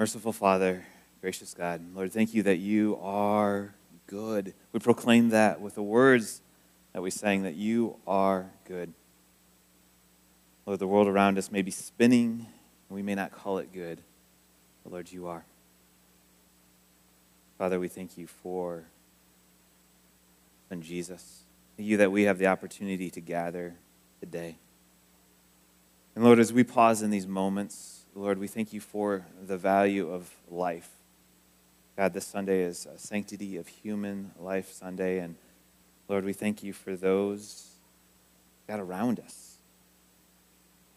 Merciful Father, gracious God, Lord, thank you that you are good. We proclaim that with the words that we sang, that you are good. Lord, the world around us may be spinning, and we may not call it good, but Lord, you are. Father, we thank you for Son Jesus. Thank you that we have the opportunity to gather today. And Lord, as we pause in these moments, Lord, we thank you for the value of life. God, this Sunday is Sanctity of Human Life Sunday. And Lord, we thank you for those, God, around us.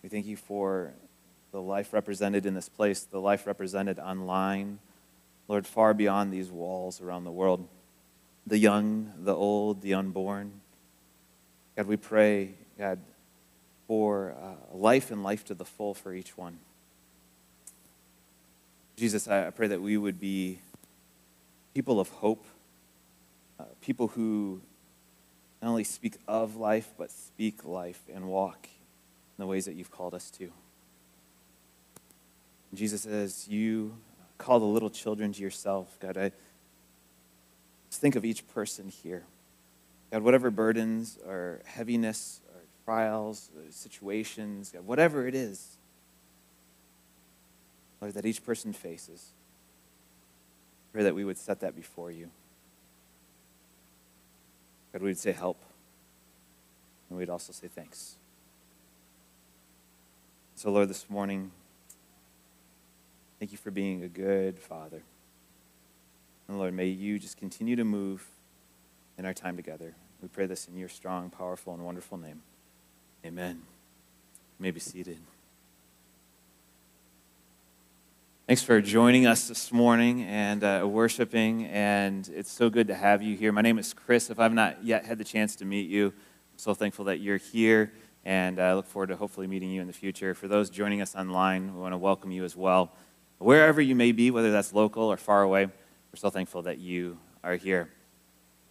We thank you for the life represented in this place, the life represented online. Lord, far beyond these walls around the world, the young, the old, the unborn. God, we pray, God, for uh, life and life to the full for each one. Jesus, I pray that we would be people of hope, uh, people who not only speak of life, but speak life and walk in the ways that you've called us to. Jesus, as you call the little children to yourself, God, I think of each person here. God, whatever burdens or heaviness or trials, or situations, God, whatever it is, Lord, that each person faces. Pray that we would set that before you. God, we would say help. And we'd also say thanks. So, Lord, this morning, thank you for being a good Father. And Lord, may you just continue to move in our time together. We pray this in your strong, powerful, and wonderful name. Amen. You may be seated. Thanks for joining us this morning and uh, worshiping, and it's so good to have you here. My name is Chris. If I've not yet had the chance to meet you, I'm so thankful that you're here, and I look forward to hopefully meeting you in the future. For those joining us online, we want to welcome you as well. Wherever you may be, whether that's local or far away, we're so thankful that you are here.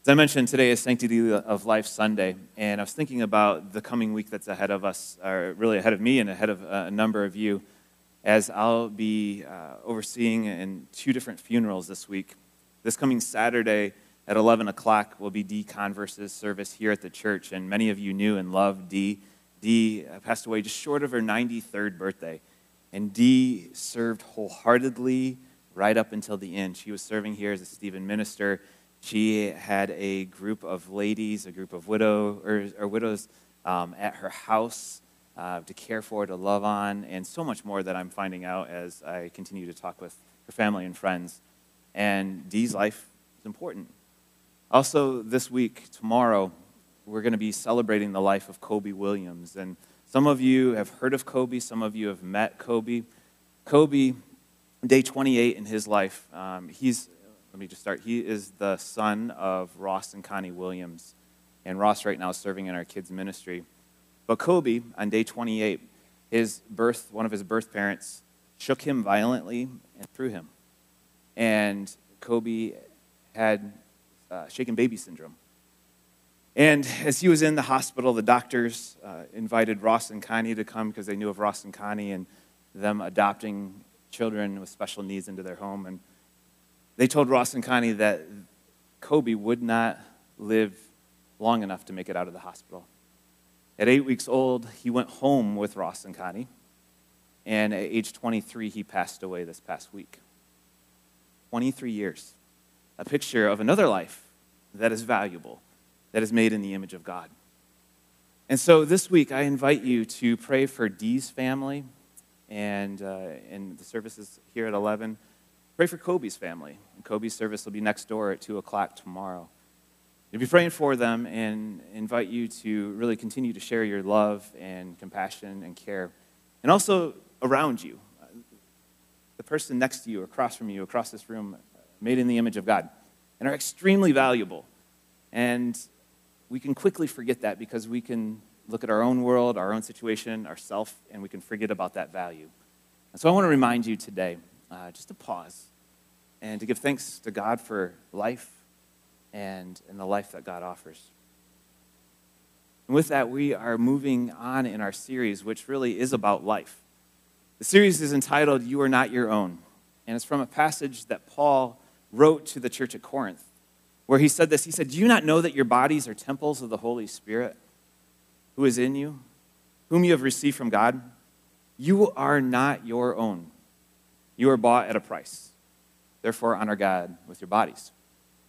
As I mentioned, today is Sanctity of Life Sunday, and I was thinking about the coming week that's ahead of us, or really ahead of me and ahead of a number of you as I'll be uh, overseeing in two different funerals this week. This coming Saturday at 11 o'clock will be Dee Converse's service here at the church, and many of you knew and loved Dee. Dee uh, passed away just short of her 93rd birthday, and Dee served wholeheartedly right up until the end. She was serving here as a Stephen minister. She had a group of ladies, a group of widow, or, or widows um, at her house uh, to care for, to love on, and so much more that I'm finding out as I continue to talk with her family and friends. And Dee's life is important. Also, this week, tomorrow, we're going to be celebrating the life of Kobe Williams. And some of you have heard of Kobe, some of you have met Kobe. Kobe, day 28 in his life, um, he's, let me just start, he is the son of Ross and Connie Williams. And Ross right now is serving in our kids' ministry. But Kobe, on day 28, his birth, one of his birth parents shook him violently and threw him. And Kobe had uh, shaken baby syndrome. And as he was in the hospital, the doctors uh, invited Ross and Connie to come because they knew of Ross and Connie and them adopting children with special needs into their home. And they told Ross and Connie that Kobe would not live long enough to make it out of the hospital. At eight weeks old, he went home with Ross and Connie. And at age 23, he passed away this past week. 23 years. A picture of another life that is valuable, that is made in the image of God. And so this week, I invite you to pray for Dee's family and, uh, and the services here at 11. Pray for Kobe's family. Kobe's service will be next door at 2 o'clock tomorrow. We'll be praying for them and invite you to really continue to share your love and compassion and care. And also around you, the person next to you, across from you, across this room, made in the image of God, and are extremely valuable. And we can quickly forget that because we can look at our own world, our own situation, ourself, and we can forget about that value. And so I want to remind you today uh, just to pause and to give thanks to God for life and, and the life that God offers. And with that, we are moving on in our series, which really is about life. The series is entitled You Are Not Your Own. And and it's from a passage that Paul wrote to the church at Corinth, where he said this He said, Do you not know that your bodies are temples of the Holy Spirit who is in you, whom you have received from God? You are not your own. You are bought at a price. Therefore, honor God with your bodies.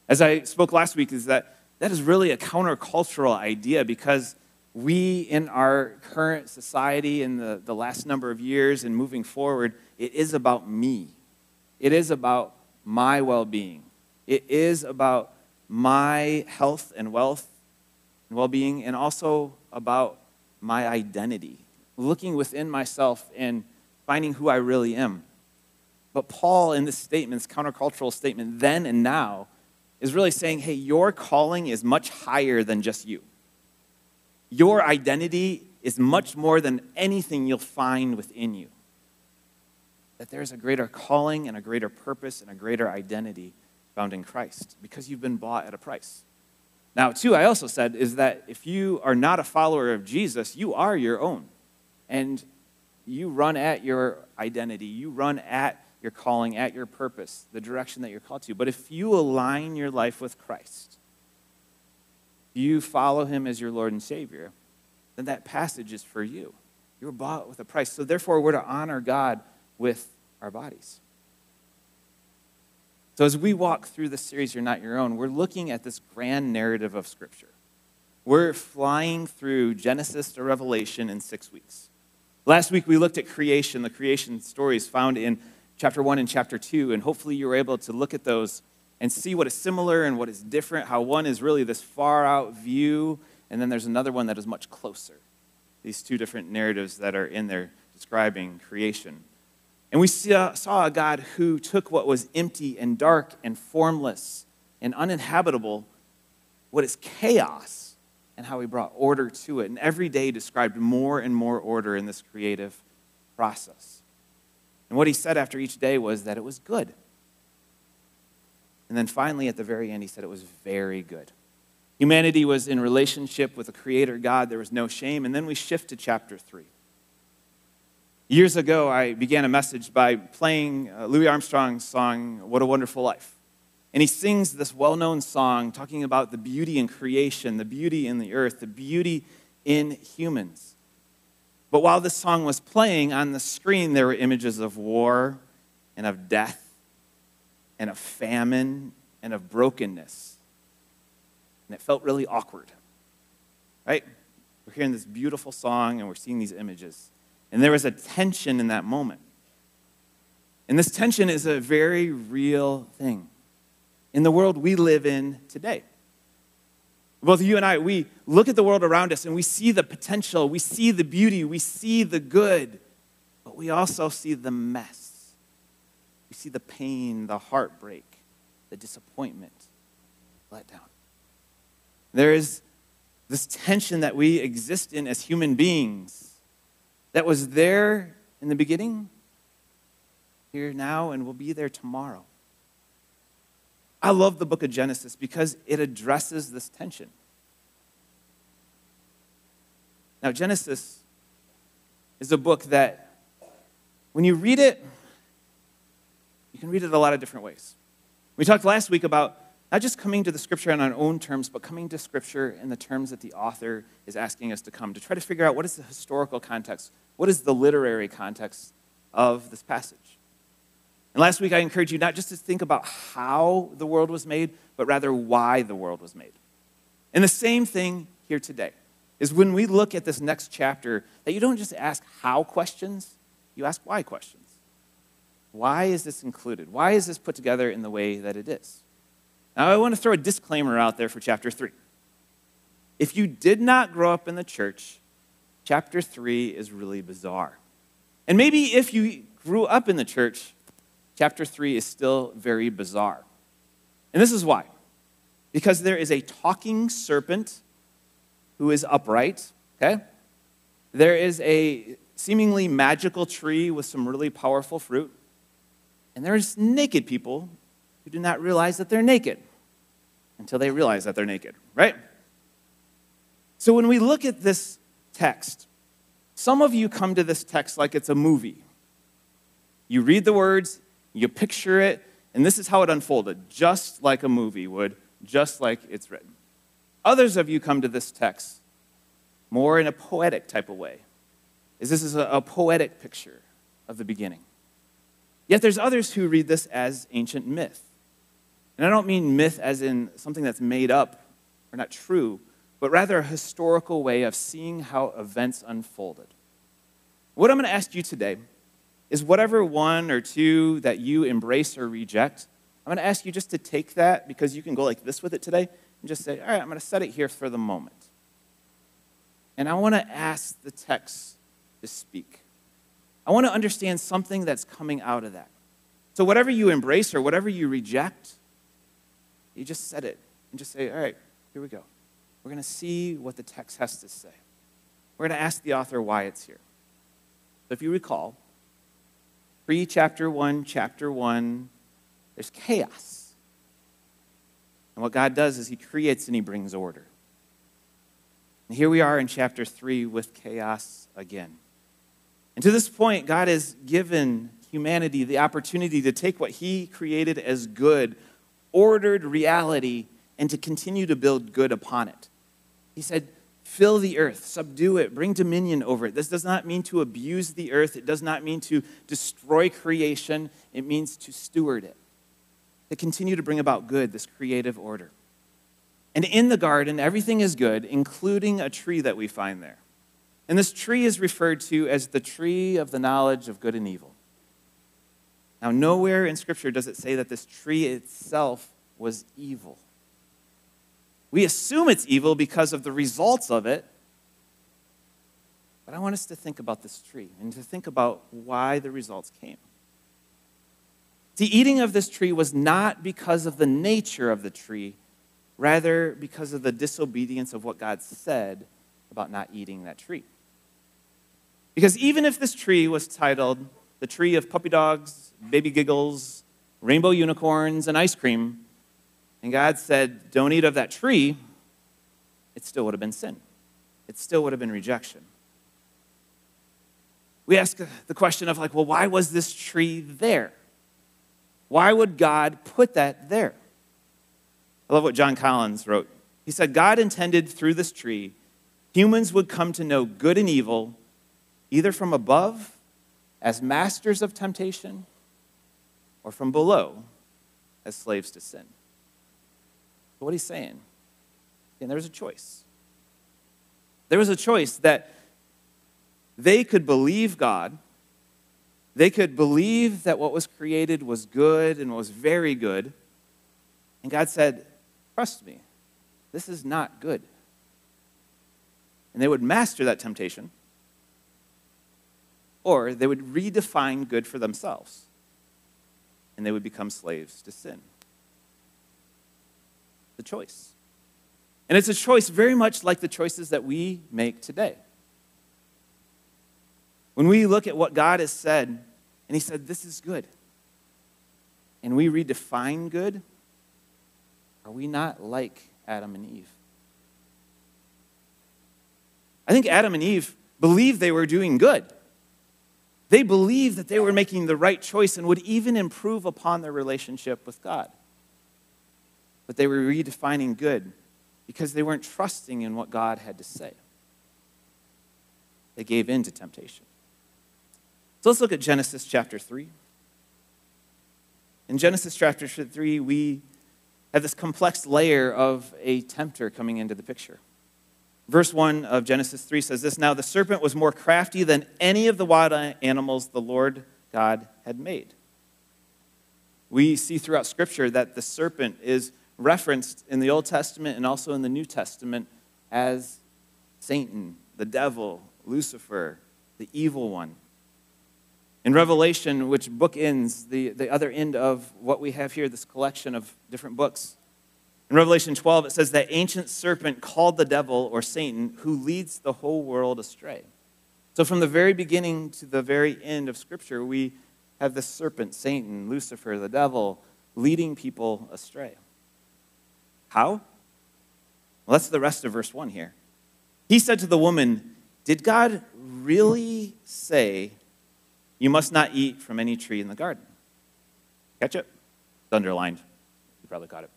As I spoke last week, is that that is really a countercultural idea because we, in our current society, in the, the last number of years and moving forward, it is about me. It is about my well being. It is about my health and wealth and well being, and also about my identity, looking within myself and finding who I really am. But Paul, in this statement, this countercultural statement, then and now, is really saying, hey, your calling is much higher than just you your identity is much more than anything you'll find within you. That there's a greater calling and a greater purpose and a greater identity found in Christ because you've been bought at a price. Now, too, I also said is that if you are not a follower of Jesus, you are your own. And you run at your identity, you run at your calling, at your purpose, the direction that you're called to. But if you align your life with Christ, you follow him as your Lord and Savior, then that passage is for you. You were bought with a price. So therefore, we're to honor God with our bodies. So as we walk through this series, You're Not Your Own, we're looking at this grand narrative of Scripture. We're flying through Genesis to Revelation in six weeks. Last week, we looked at creation, the creation stories found in chapter 1 and chapter 2, and hopefully you were able to look at those and see what is similar and what is different, how one is really this far out view, and then there's another one that is much closer. These two different narratives that are in there describing creation. And we saw, uh, saw a God who took what was empty and dark and formless and uninhabitable, what is chaos, and how he brought order to it. And every day described more and more order in this creative process. And what he said after each day was that it was good. And then finally, at the very end, he said it was very good. Humanity was in relationship with a creator God. There was no shame. And then we shift to chapter 3. Years ago, I began a message by playing uh, Louis Armstrong's song, What a Wonderful Life. And he sings this well known song talking about the beauty in creation, the beauty in the earth, the beauty in humans. But while this song was playing on the screen, there were images of war and of death and of famine and of brokenness. And it felt really awkward, right? We're hearing this beautiful song and we're seeing these images. And there was a tension in that moment. And this tension is a very real thing in the world we live in today. Both you and I, we look at the world around us and we see the potential, we see the beauty, we see the good, but we also see the mess. We see the pain, the heartbreak, the disappointment, let down. There is this tension that we exist in as human beings that was there in the beginning, here now, and will be there tomorrow. I love the book of Genesis because it addresses this tension. Now, Genesis is a book that, when you read it, you can read it a lot of different ways. We talked last week about not just coming to the scripture on our own terms, but coming to scripture in the terms that the author is asking us to come to try to figure out what is the historical context, what is the literary context of this passage. And last week I encouraged you not just to think about how the world was made, but rather why the world was made. And the same thing here today is when we look at this next chapter, that you don't just ask how questions, you ask why questions. Why is this included? Why is this put together in the way that it is? Now, I want to throw a disclaimer out there for chapter 3. If you did not grow up in the church, chapter 3 is really bizarre. And maybe if you grew up in the church, chapter 3 is still very bizarre. And this is why. Because there is a talking serpent who is upright, okay? There is a seemingly magical tree with some really powerful fruit. And there's naked people who do not realize that they're naked until they realize that they're naked, right? So when we look at this text, some of you come to this text like it's a movie. You read the words, You picture it, and this is how it unfolded, just like a movie would, just like it's written. Others of you come to this text more in a poetic type of way, is this is a, a poetic picture of the beginning. Yet there's others who read this as ancient myth. And I don't mean myth as in something that's made up or not true, but rather a historical way of seeing how events unfolded. What I'm going to ask you today is whatever one or two that you embrace or reject, I'm going to ask you just to take that because you can go like this with it today and just say, all right, I'm going to set it here for the moment. And I want to ask the text to speak. I want to understand something that's coming out of that. So, whatever you embrace or whatever you reject, you just set it and just say, all right, here we go. We're going to see what the text has to say. We're going to ask the author why it's here. So, if you recall, pre chapter 1, chapter 1, there's chaos. And what God does is He creates and He brings order. And here we are in chapter 3 with chaos again. And to this point, God has given humanity the opportunity to take what He created as good, ordered reality, and to continue to build good upon it. He said, Fill the earth, subdue it, bring dominion over it. This does not mean to abuse the earth, it does not mean to destroy creation, it means to steward it, to continue to bring about good, this creative order. And in the garden, everything is good, including a tree that we find there. And this tree is referred to as the tree of the knowledge of good and evil. Now, nowhere in Scripture does it say that this tree itself was evil. We assume it's evil because of the results of it. But I want us to think about this tree and to think about why the results came. The eating of this tree was not because of the nature of the tree, rather, because of the disobedience of what God said about not eating that tree. Because even if this tree was titled the tree of puppy dogs, baby giggles, rainbow unicorns, and ice cream, and God said, Don't eat of that tree, it still would have been sin. It still would have been rejection. We ask the question of, like, well, why was this tree there? Why would God put that there? I love what John Collins wrote. He said, God intended through this tree, humans would come to know good and evil, either from above as masters of temptation or from below as slaves to sin. But what he's saying, and there was a choice. There was a choice that they could believe God, they could believe that what was created was good and was very good. And God said, Trust me, this is not good. And they would master that temptation, or they would redefine good for themselves, and they would become slaves to sin the choice. And it's a choice very much like the choices that we make today. When we look at what God has said, and He said, This is good, and we redefine good, are we not like Adam and Eve? I think Adam and Eve believed they were doing good. They believed that they were making the right choice and would even improve upon their relationship with God but they were redefining good because they weren't trusting in what God had to say. They gave in to temptation. So let's look at Genesis chapter 3. In Genesis chapter 3, we have this complex layer of a tempter coming into the picture. Verse 1 of Genesis 3 says this Now the serpent was more crafty than any of the wild animals the Lord God had made. We see throughout Scripture that the serpent is referenced in the Old Testament and also in the New Testament as Satan, the devil, Lucifer, the evil one. In Revelation, which bookends the, the other end of what we have here, this collection of different books, in Revelation 12, it says that ancient serpent called the devil or Satan who leads the whole world astray. So, from the very beginning to the very end of Scripture, we have this serpent, Satan, Lucifer, the devil, leading people astray. How? Well, that's the rest of verse 1 here. He said to the woman, Did God really say, You must not eat from any tree in the garden? Catch it? It's underlined. You probably caught it.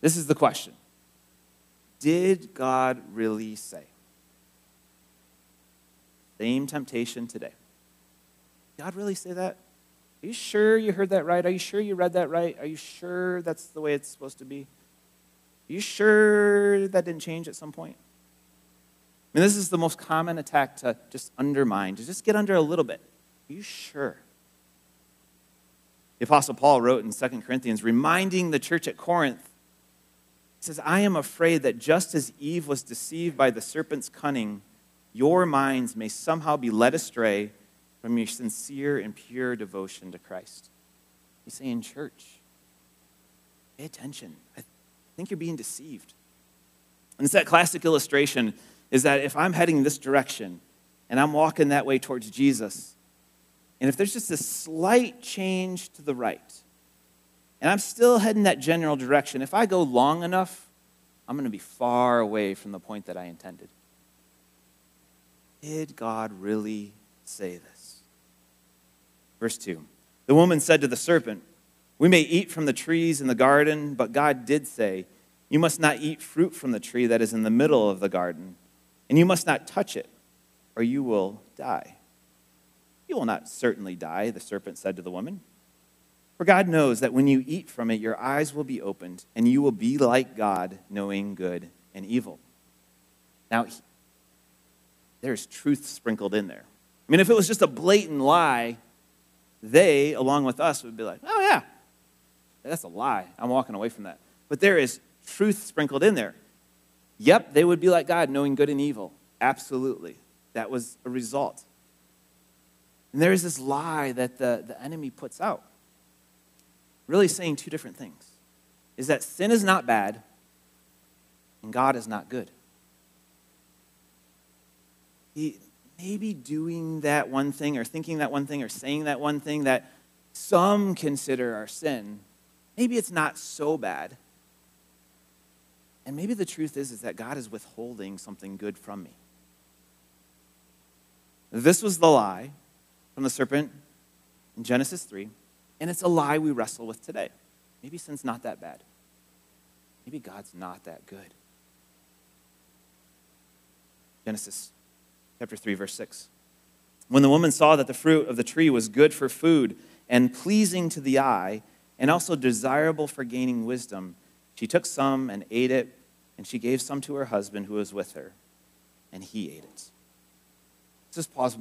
This is the question Did God really say? Same temptation today. God really say that? Are you sure you heard that right? Are you sure you read that right? Are you sure that's the way it's supposed to be? Are you sure that didn't change at some point? I mean, this is the most common attack to just undermine, to just get under a little bit. Are you sure? The Apostle Paul wrote in 2 Corinthians, reminding the church at Corinth, he says, I am afraid that just as Eve was deceived by the serpent's cunning, your minds may somehow be led astray from your sincere and pure devotion to Christ. He's saying, church, pay attention. I think you're being deceived. And it's that classic illustration is that if I'm heading this direction and I'm walking that way towards Jesus, and if there's just a slight change to the right, and I'm still heading that general direction, if I go long enough, I'm going to be far away from the point that I intended. Did God really say this? Verse 2 The woman said to the serpent, We may eat from the trees in the garden, but God did say, You must not eat fruit from the tree that is in the middle of the garden and you must not touch it, or you will die. You will not certainly die, the serpent said to the woman. For God knows that when you eat from it, your eyes will be opened, and you will be like God, knowing good and evil. Now, there's truth sprinkled in there. I mean, if it was just a blatant lie, they, along with us, would be like, oh, yeah, that's a lie. I'm walking away from that. But there is truth sprinkled in there. Yep, they would be like God, knowing good and evil. Absolutely. That was a result. And there is this lie that the, the enemy puts out, really saying two different things is that sin is not bad and God is not good. He, maybe doing that one thing or thinking that one thing or saying that one thing that some consider our sin, maybe it's not so bad. And maybe the truth is, is that God is withholding something good from me. This was the lie from the serpent in Genesis 3, and it's a lie we wrestle with today. Maybe sin's not that bad. Maybe God's not that good. Genesis chapter 3, verse 6. When the woman saw that the fruit of the tree was good for food and pleasing to the eye, and also desirable for gaining wisdom, she took some and ate it, and she gave some to her husband who was with her, and he ate it. Let's just pause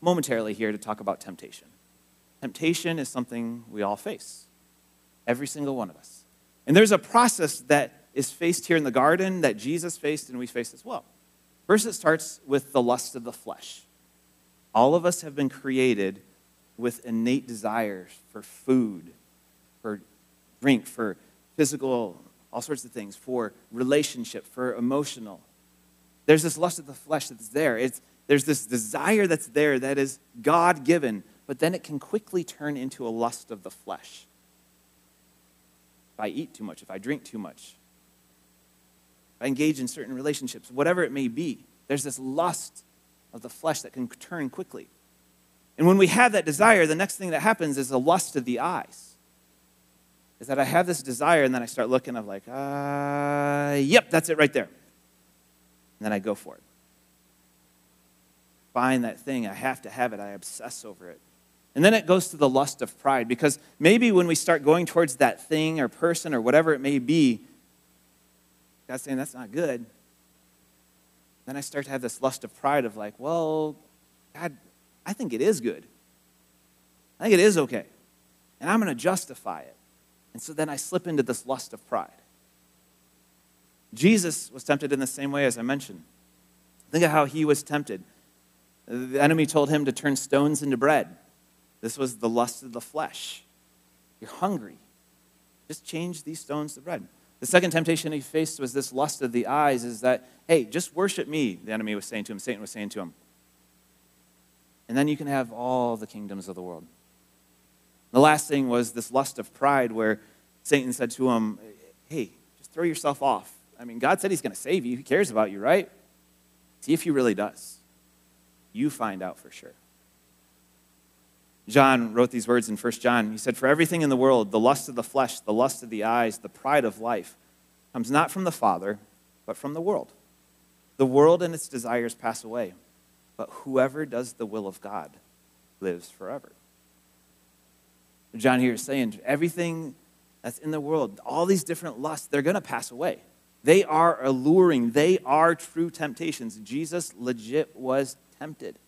momentarily here to talk about temptation. Temptation is something we all face, every single one of us. And there's a process that is faced here in the garden that Jesus faced and we face as well. First, it starts with the lust of the flesh. All of us have been created with innate desires for food, for drink, for physical, all sorts of things, for relationship, for emotional. There's this lust of the flesh that's there. It's, there's this desire that's there that is God given, but then it can quickly turn into a lust of the flesh. If I eat too much, if I drink too much, if I engage in certain relationships, whatever it may be, there's this lust of the flesh that can turn quickly. And when we have that desire, the next thing that happens is a lust of the eyes. Is that I have this desire, and then I start looking, I'm like, uh, yep, that's it right there. And then I go for it. Find that thing, I have to have it, I obsess over it. And then it goes to the lust of pride, because maybe when we start going towards that thing or person or whatever it may be, God's saying that's not good. Then I start to have this lust of pride of like, well, God, I think it is good. I think it is okay. And I'm going to justify it. And so then I slip into this lust of pride. Jesus was tempted in the same way as I mentioned. Think of how he was tempted. The enemy told him to turn stones into bread. This was the lust of the flesh. You're hungry. Just change these stones to bread. The second temptation he faced was this lust of the eyes is that, hey, just worship me, the enemy was saying to him, Satan was saying to him and then you can have all the kingdoms of the world. The last thing was this lust of pride where Satan said to him, Hey, just throw yourself off. I mean, God said he's going to save you. He cares about you, right? See if he really does. You find out for sure. John wrote these words in 1 John. He said, For everything in the world, the lust of the flesh, the lust of the eyes, the pride of life, comes not from the Father, but from the world. The world and its desires pass away, but whoever does the will of God lives forever. John here is saying everything that's in the world, all these different lusts, they're going to pass away. They are alluring, they are true temptations. Jesus legit was tempted.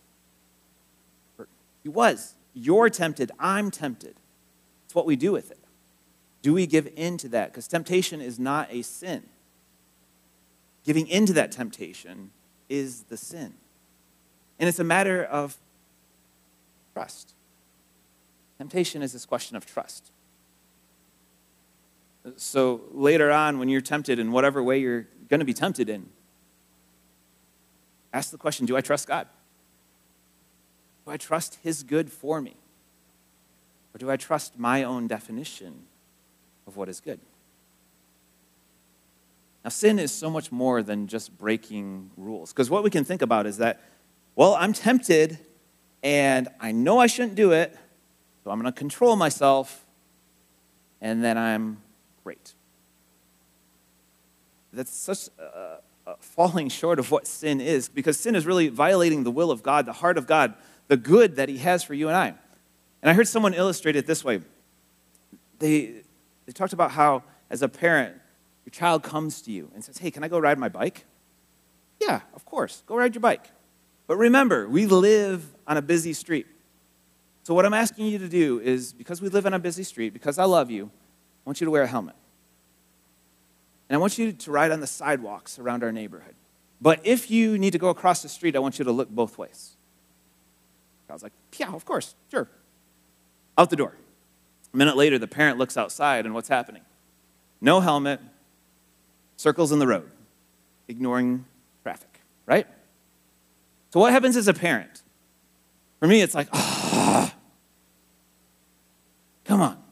He was. You're tempted, I'm tempted. It's what we do with it. Do we give in to that? Because temptation is not a sin. Giving into that temptation is the sin. And it's a matter of trust. Temptation is this question of trust. So later on, when you're tempted in whatever way you're going to be tempted in, ask the question Do I trust God? Do I trust His good for me? Or do I trust my own definition of what is good? Now, sin is so much more than just breaking rules. Because what we can think about is that, well, I'm tempted and I know I shouldn't do it, I'm going to control myself, and then I'm great. That's such a, a falling short of what sin is, because sin is really violating the will of God, the heart of God, the good that He has for you and I. And I heard someone illustrate it this way. They, they talked about how, as a parent, your child comes to you and says, Hey, can I go ride my bike? Yeah, of course, go ride your bike. But remember, we live on a busy street. So, what I'm asking you to do is because we live on a busy street, because I love you, I want you to wear a helmet. And I want you to ride on the sidewalks around our neighborhood. But if you need to go across the street, I want you to look both ways. I was like, yeah, of course, sure. Out the door. A minute later, the parent looks outside, and what's happening? No helmet, circles in the road, ignoring traffic, right? So, what happens as a parent? For me, it's like, ah, come on.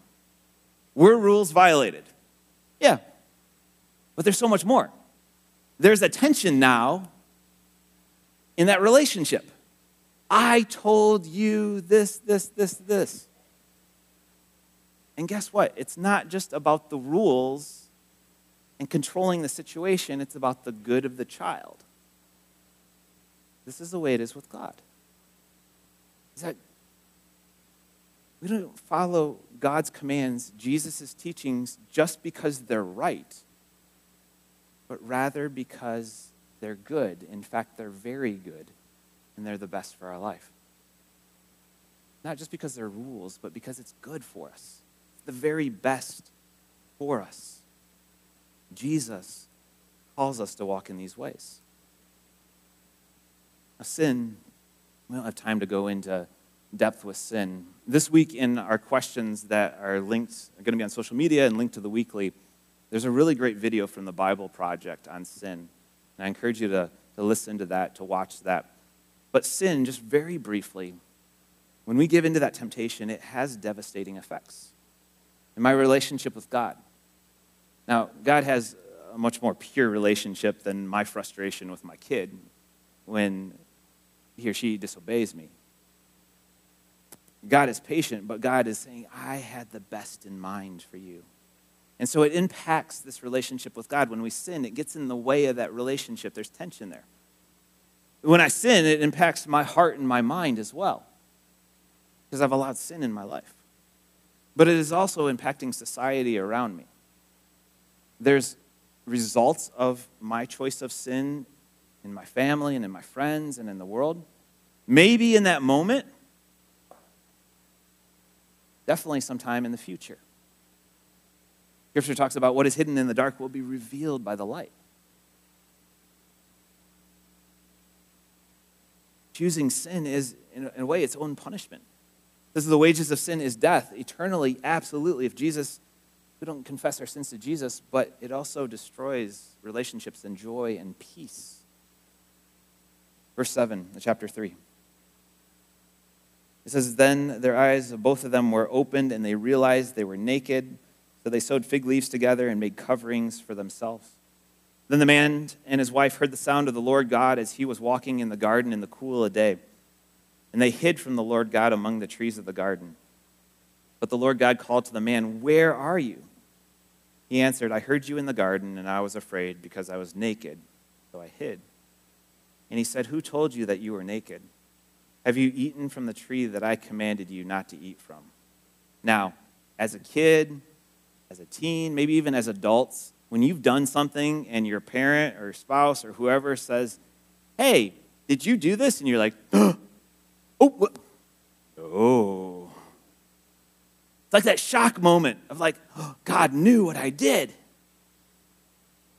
Were rules violated? Yeah. But there's so much more. There's a tension now in that relationship. I told you this, this, this, this. And guess what? It's not just about the rules and controlling the situation, it's about the good of the child. This is the way it is with God. Is that we don't follow God's commands, Jesus' teachings, just because they're right, but rather because they're good. In fact, they're very good, and they're the best for our life. Not just because they're rules, but because it's good for us. It's the very best for us. Jesus calls us to walk in these ways. A sin, we don't have time to go into depth with sin. This week, in our questions that are linked, are going to be on social media and linked to the weekly, there's a really great video from the Bible Project on sin. And I encourage you to, to listen to that, to watch that. But sin, just very briefly, when we give into that temptation, it has devastating effects in my relationship with God. Now, God has a much more pure relationship than my frustration with my kid when he or she disobeys me. God is patient, but God is saying, I had the best in mind for you. And so it impacts this relationship with God. When we sin, it gets in the way of that relationship. There's tension there. When I sin, it impacts my heart and my mind as well, because I've allowed sin in my life. But it is also impacting society around me. There's results of my choice of sin in my family and in my friends and in the world. Maybe in that moment, definitely sometime in the future. Scripture talks about what is hidden in the dark will be revealed by the light. Choosing sin is, in a way, its own punishment. This is the wages of sin is death, eternally, absolutely. If Jesus, we don't confess our sins to Jesus, but it also destroys relationships and joy and peace. Verse 7, chapter 3. It says, Then their eyes both of them were opened, and they realized they were naked. So they sewed fig leaves together and made coverings for themselves. Then the man and his wife heard the sound of the Lord God as he was walking in the garden in the cool of day. and they hid from the Lord God among the trees of the garden. But the Lord God called to the man, Where are you? He answered, I heard you in the garden, and I was afraid because I was naked, so I hid. And he said, Who told you that you were naked? Have you eaten from the tree that I commanded you not to eat from? Now, as a kid, as a teen, maybe even as adults, when you've done something and your parent or spouse or whoever says, Hey, did you do this? And you're like, Oh, what? oh. It's like that shock moment of like, oh, God knew what I did.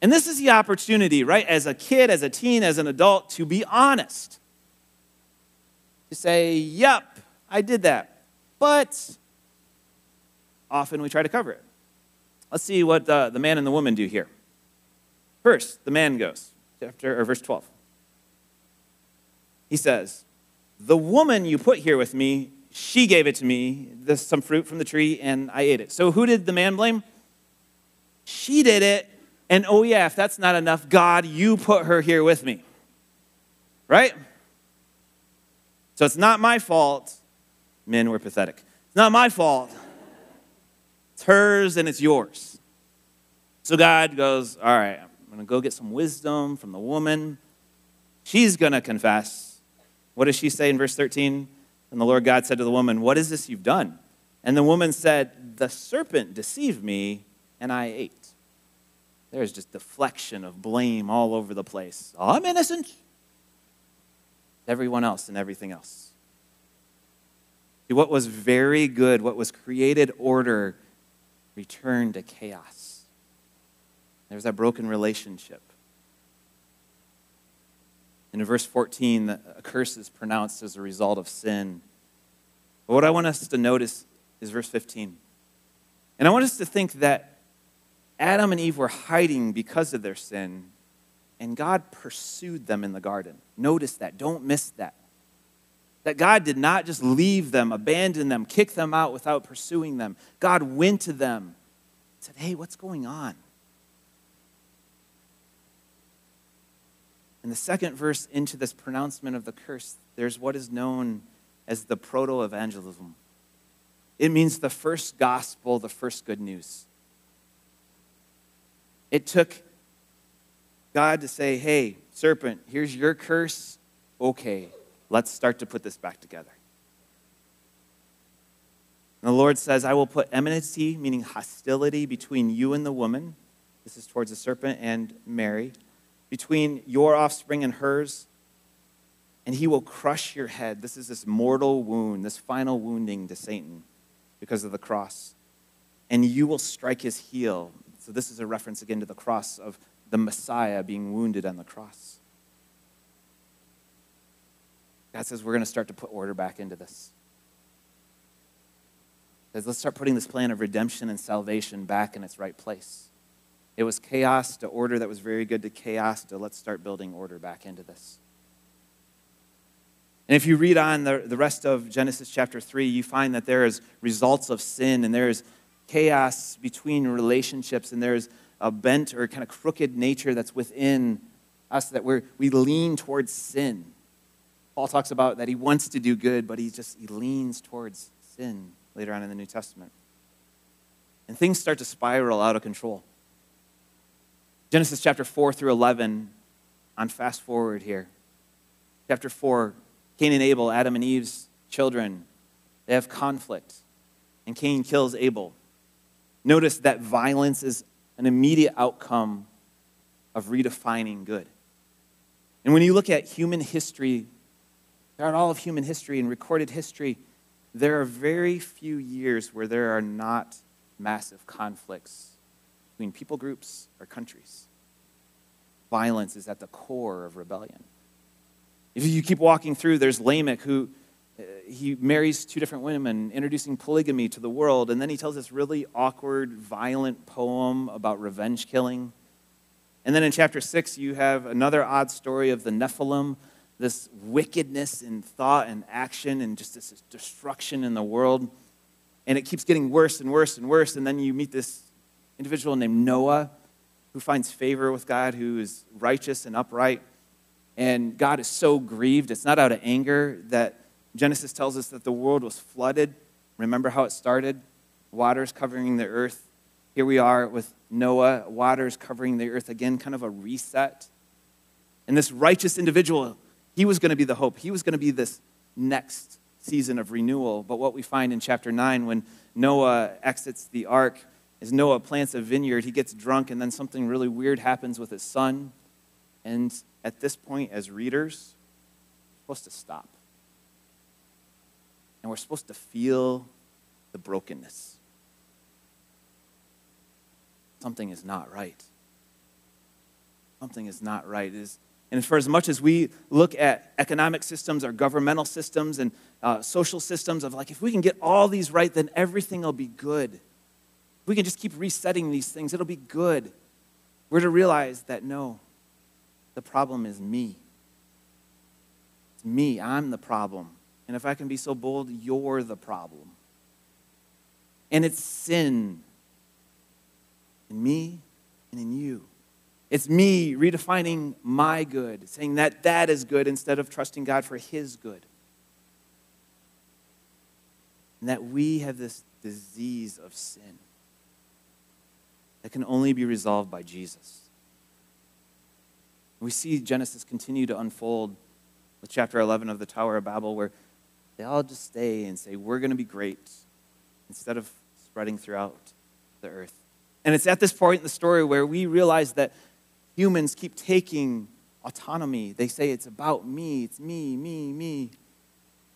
And this is the opportunity, right, as a kid, as a teen, as an adult, to be honest. To say, yep, I did that. But often we try to cover it. Let's see what the, the man and the woman do here. First, the man goes, chapter or verse 12. He says, The woman you put here with me, she gave it to me, this, some fruit from the tree, and I ate it. So who did the man blame? She did it. And oh, yeah, if that's not enough, God, you put her here with me. Right? So it's not my fault. Men were pathetic. It's not my fault. It's hers and it's yours. So God goes, All right, I'm going to go get some wisdom from the woman. She's going to confess. What does she say in verse 13? And the Lord God said to the woman, What is this you've done? And the woman said, The serpent deceived me, and I ate. There's just deflection of blame all over the place. Oh, I'm innocent. Everyone else and everything else. See, what was very good, what was created order, returned to chaos. There's that broken relationship. And in verse 14, a curse is pronounced as a result of sin. But what I want us to notice is verse 15. And I want us to think that Adam and Eve were hiding because of their sin, and God pursued them in the garden. Notice that. Don't miss that. That God did not just leave them, abandon them, kick them out without pursuing them. God went to them said, Hey, what's going on? In the second verse into this pronouncement of the curse, there's what is known as the proto evangelium. It means the first gospel, the first good news. It took God to say, hey, serpent, here's your curse. Okay, let's start to put this back together. And the Lord says, I will put enmity, meaning hostility, between you and the woman. This is towards the serpent and Mary between your offspring and hers, and he will crush your head. This is this mortal wound, this final wounding to Satan because of the cross. And you will strike his heel. So, this is a reference again to the cross of the Messiah being wounded on the cross. God says we're going to start to put order back into this. Says, let's start putting this plan of redemption and salvation back in its right place. It was chaos to order that was very good to chaos to let's start building order back into this. And if you read on the, the rest of Genesis chapter 3, you find that there is results of sin and there is chaos between relationships and there's a bent or kind of crooked nature that's within us that we we lean towards sin. Paul talks about that he wants to do good, but he just he leans towards sin later on in the New Testament. And things start to spiral out of control. Genesis chapter 4 through 11, on fast forward here. Chapter 4, Cain and Abel, Adam and Eve's children, they have conflict, and Cain kills Abel. Notice that violence is an immediate outcome of redefining good. And when you look at human history, throughout all of human history and recorded history, there are very few years where there are not massive conflicts between people groups or countries. Violence is at the core of rebellion. If you keep walking through, there's Lamech who he marries two different women, introducing polygamy to the world, and then he tells this really awkward, violent poem about revenge killing. And then in chapter six, you have another odd story of the Nephilim, this wickedness in thought and action, and just this destruction in the world. And it keeps getting worse and worse and worse. And then you meet this individual named Noah who finds favor with God, who is righteous and upright. And God is so grieved. It's not out of anger that Genesis tells us that the world was flooded. Remember how it started? Waters covering the earth. Here we are with Noah, waters covering the earth again, kind of a reset. And this righteous individual, he was going to be the hope. He was going to be this next season of renewal. But what we find in chapter 9 when Noah exits the ark is Noah plants a vineyard, he gets drunk, and then something really weird happens with his son. And at this point, as readers, we're supposed to stop. And we're supposed to feel the brokenness. Something is not right. Something is not right. Is and for as much as we look at economic systems, our governmental systems, and uh, social systems of like, if we can get all these right, then everything will be good. If we can just keep resetting these things, it'll be good. We're to realize that no, the problem is me. It's me. I'm the problem. And if I can be so bold, you're the problem. And it's sin in me and in you. It's me redefining my good, saying that that is good instead of trusting God for his good. And that we have this disease of sin that can only be resolved by Jesus. We see Genesis continue to unfold with chapter 11 of the Tower of Babel, where they all just stay and say, We're going to be great, instead of spreading throughout the earth. And it's at this point in the story where we realize that humans keep taking autonomy. They say it's about me, it's me, me, me,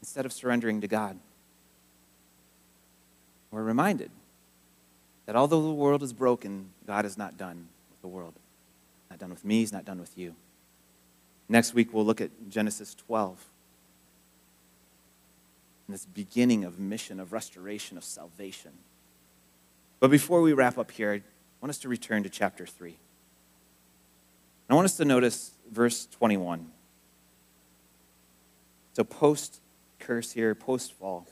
instead of surrendering to God. We're reminded that although the world is broken, God is not done with the world. Not done with me, He's not done with you. Next week, we'll look at Genesis 12. This beginning of mission, of restoration, of salvation. But before we wrap up here, I want us to return to chapter 3. I want us to notice verse 21. So, post curse here, post fall.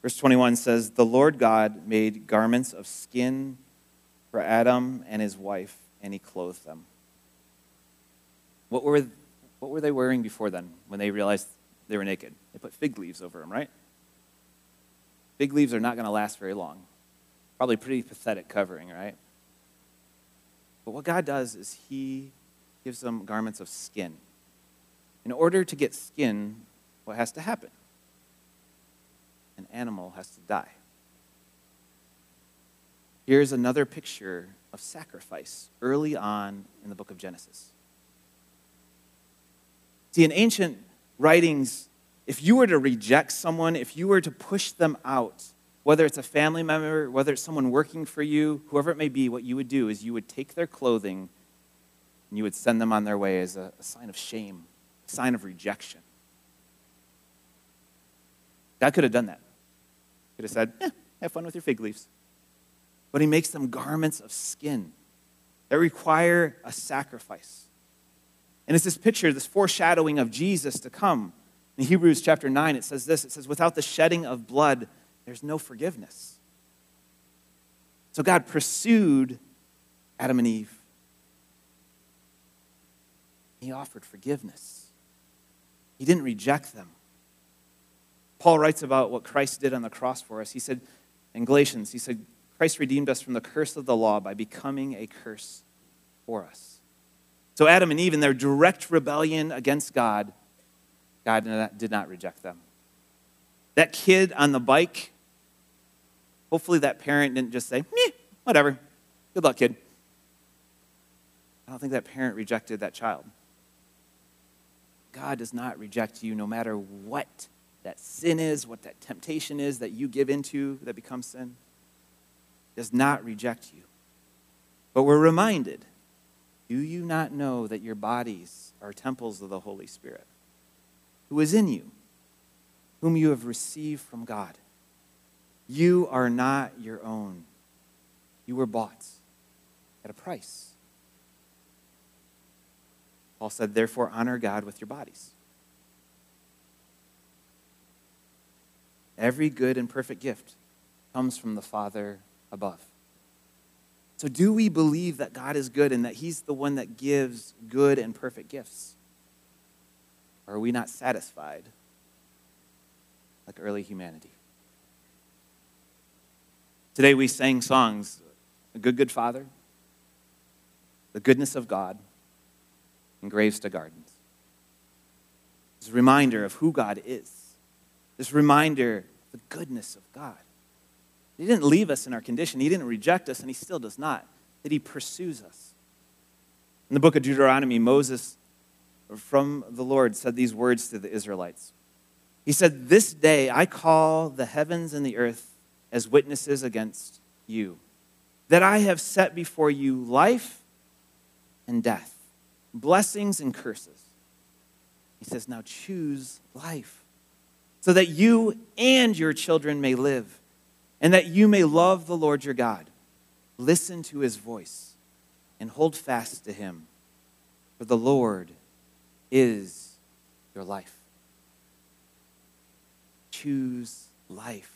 Verse 21 says, The Lord God made garments of skin for Adam and his wife, and he clothed them. What were, what were they wearing before then when they realized they were naked? They put fig leaves over them, right? Fig leaves are not going to last very long. Probably pretty pathetic covering, right? But what God does is He gives them garments of skin. In order to get skin, what has to happen? An animal has to die. Here's another picture of sacrifice early on in the book of Genesis. See, in ancient writings, if you were to reject someone, if you were to push them out, whether it's a family member, whether it's someone working for you, whoever it may be, what you would do is you would take their clothing and you would send them on their way as a, a sign of shame, a sign of rejection. God could have done that. He could have said, eh, have fun with your fig leaves. But he makes them garments of skin that require a sacrifice. And it's this picture, this foreshadowing of Jesus to come. In Hebrews chapter 9, it says this it says, without the shedding of blood, there's no forgiveness. So God pursued Adam and Eve. He offered forgiveness. He didn't reject them. Paul writes about what Christ did on the cross for us. He said in Galatians, he said, Christ redeemed us from the curse of the law by becoming a curse for us. So Adam and Eve, in their direct rebellion against God, God did not reject them. That kid on the bike Hopefully, that parent didn't just say, whatever. Good luck, kid. I don't think that parent rejected that child. God does not reject you no matter what that sin is, what that temptation is that you give into that becomes sin. Does not reject you. But we're reminded do you not know that your bodies are temples of the Holy Spirit, who is in you, whom you have received from God? You are not your own. You were bought at a price. Paul said, therefore, honor God with your bodies. Every good and perfect gift comes from the Father above. So, do we believe that God is good and that He's the one that gives good and perfect gifts? Or are we not satisfied like early humanity. Today we sang songs, A Good, Good Father, The Goodness of God, and Graves to Gardens. A reminder of who God is. This reminder of the goodness of God. He didn't leave us in our condition. He didn't reject us, and He still does not. That He pursues us. In the book of Deuteronomy, Moses, from the Lord, said these words to the Israelites. He said, This day I call the heavens and the earth as witnesses against you, that I have set before you life and death, blessings and curses. He says, Now choose life, so that you and your children may live, and that you may love the Lord your God. Listen to his voice and hold fast to him, for the Lord is your life. Choose life.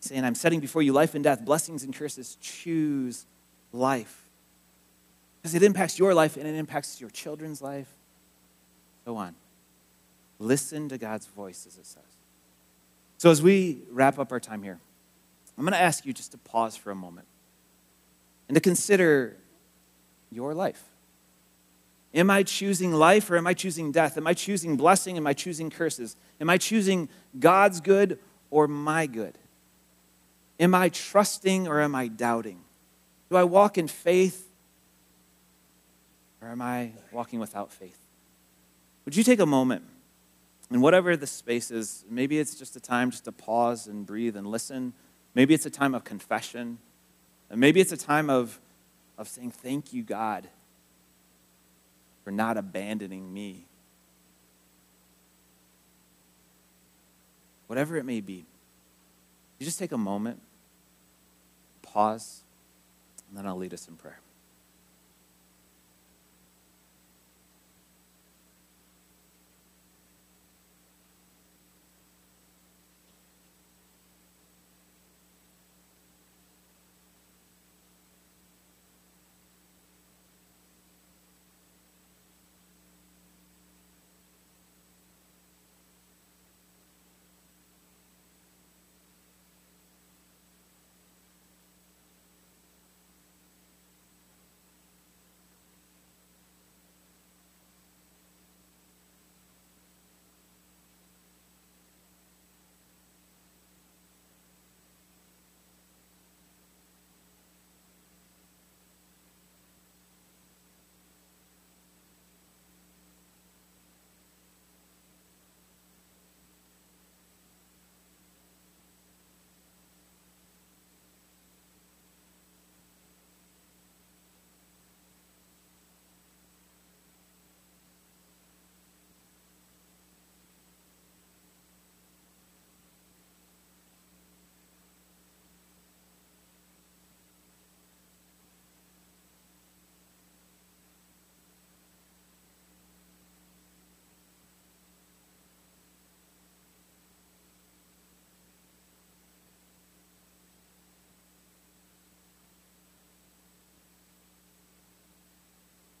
saying, I'm setting before you life and death, blessings and curses. Choose life. Because it impacts your life and it impacts your children's life. Go on. Listen to God's voice, as it says. So, as we wrap up our time here, I'm going to ask you just to pause for a moment and to consider your life. Am I choosing life or am I choosing death? Am I choosing blessing? Am I choosing curses? Am I choosing God's good or my good? Am I trusting or am I doubting? Do I walk in faith or am I walking without faith? Would you take a moment and whatever the space is, maybe it's just a time just to pause and breathe and listen. Maybe it's a time of confession. And maybe it's a time of, of saying, Thank you, God, for not abandoning me. Whatever it may be, you just take a moment, pause, and then I'll lead us in prayer.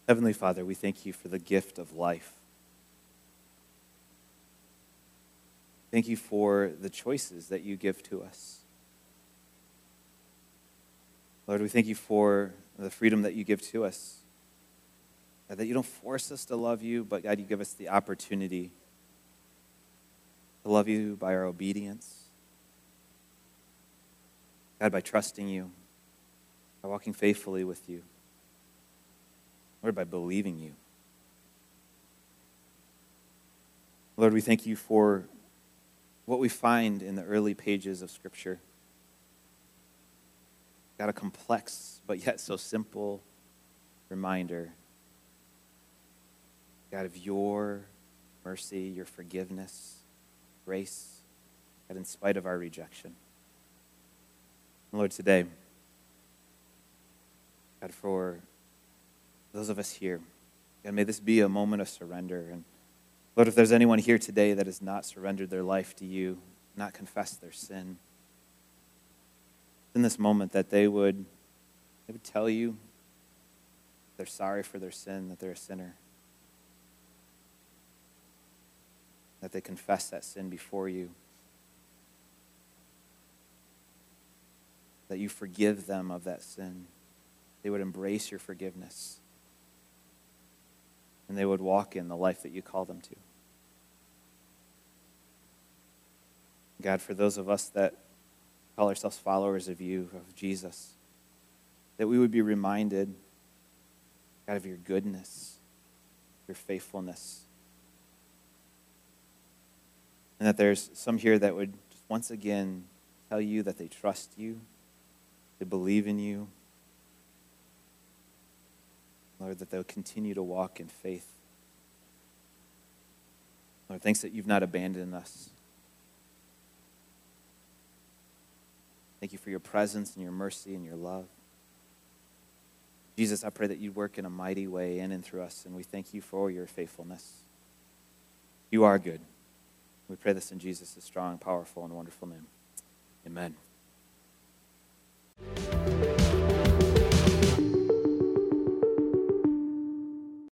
Heavenly Father, we thank you for the gift of life. Thank you for the choices that you give to us. Lord, we thank you for the freedom that you give to us. That you don't force us to love you, but God, you give us the opportunity to love you by our obedience. God, by trusting you, by walking faithfully with you. Lord, by believing you. Lord, we thank you for what we find in the early pages of Scripture. Got a complex, but yet so simple reminder, God, of your mercy, your forgiveness, grace, God, in spite of our rejection. Lord, today, God, for those of us here. And may this be a moment of surrender. And Lord, if there's anyone here today that has not surrendered their life to you, not confessed their sin, in this moment that they would, they would tell you they're sorry for their sin, that they're a sinner, that they confess that sin before you, that you forgive them of that sin. They would embrace your forgiveness. And they would walk in the life that you call them to. God, for those of us that call ourselves followers of you, of Jesus, that we would be reminded, God, of your goodness, your faithfulness. And that there's some here that would once again tell you that they trust you, they believe in you. Lord, that they'll continue to walk in faith. Lord, thanks that you've not abandoned us. Thank you for your presence and your mercy and your love. Jesus, I pray that you work in a mighty way in and through us, and we thank you for your faithfulness. You are good. We pray this in Jesus' strong, powerful, and wonderful name. Amen.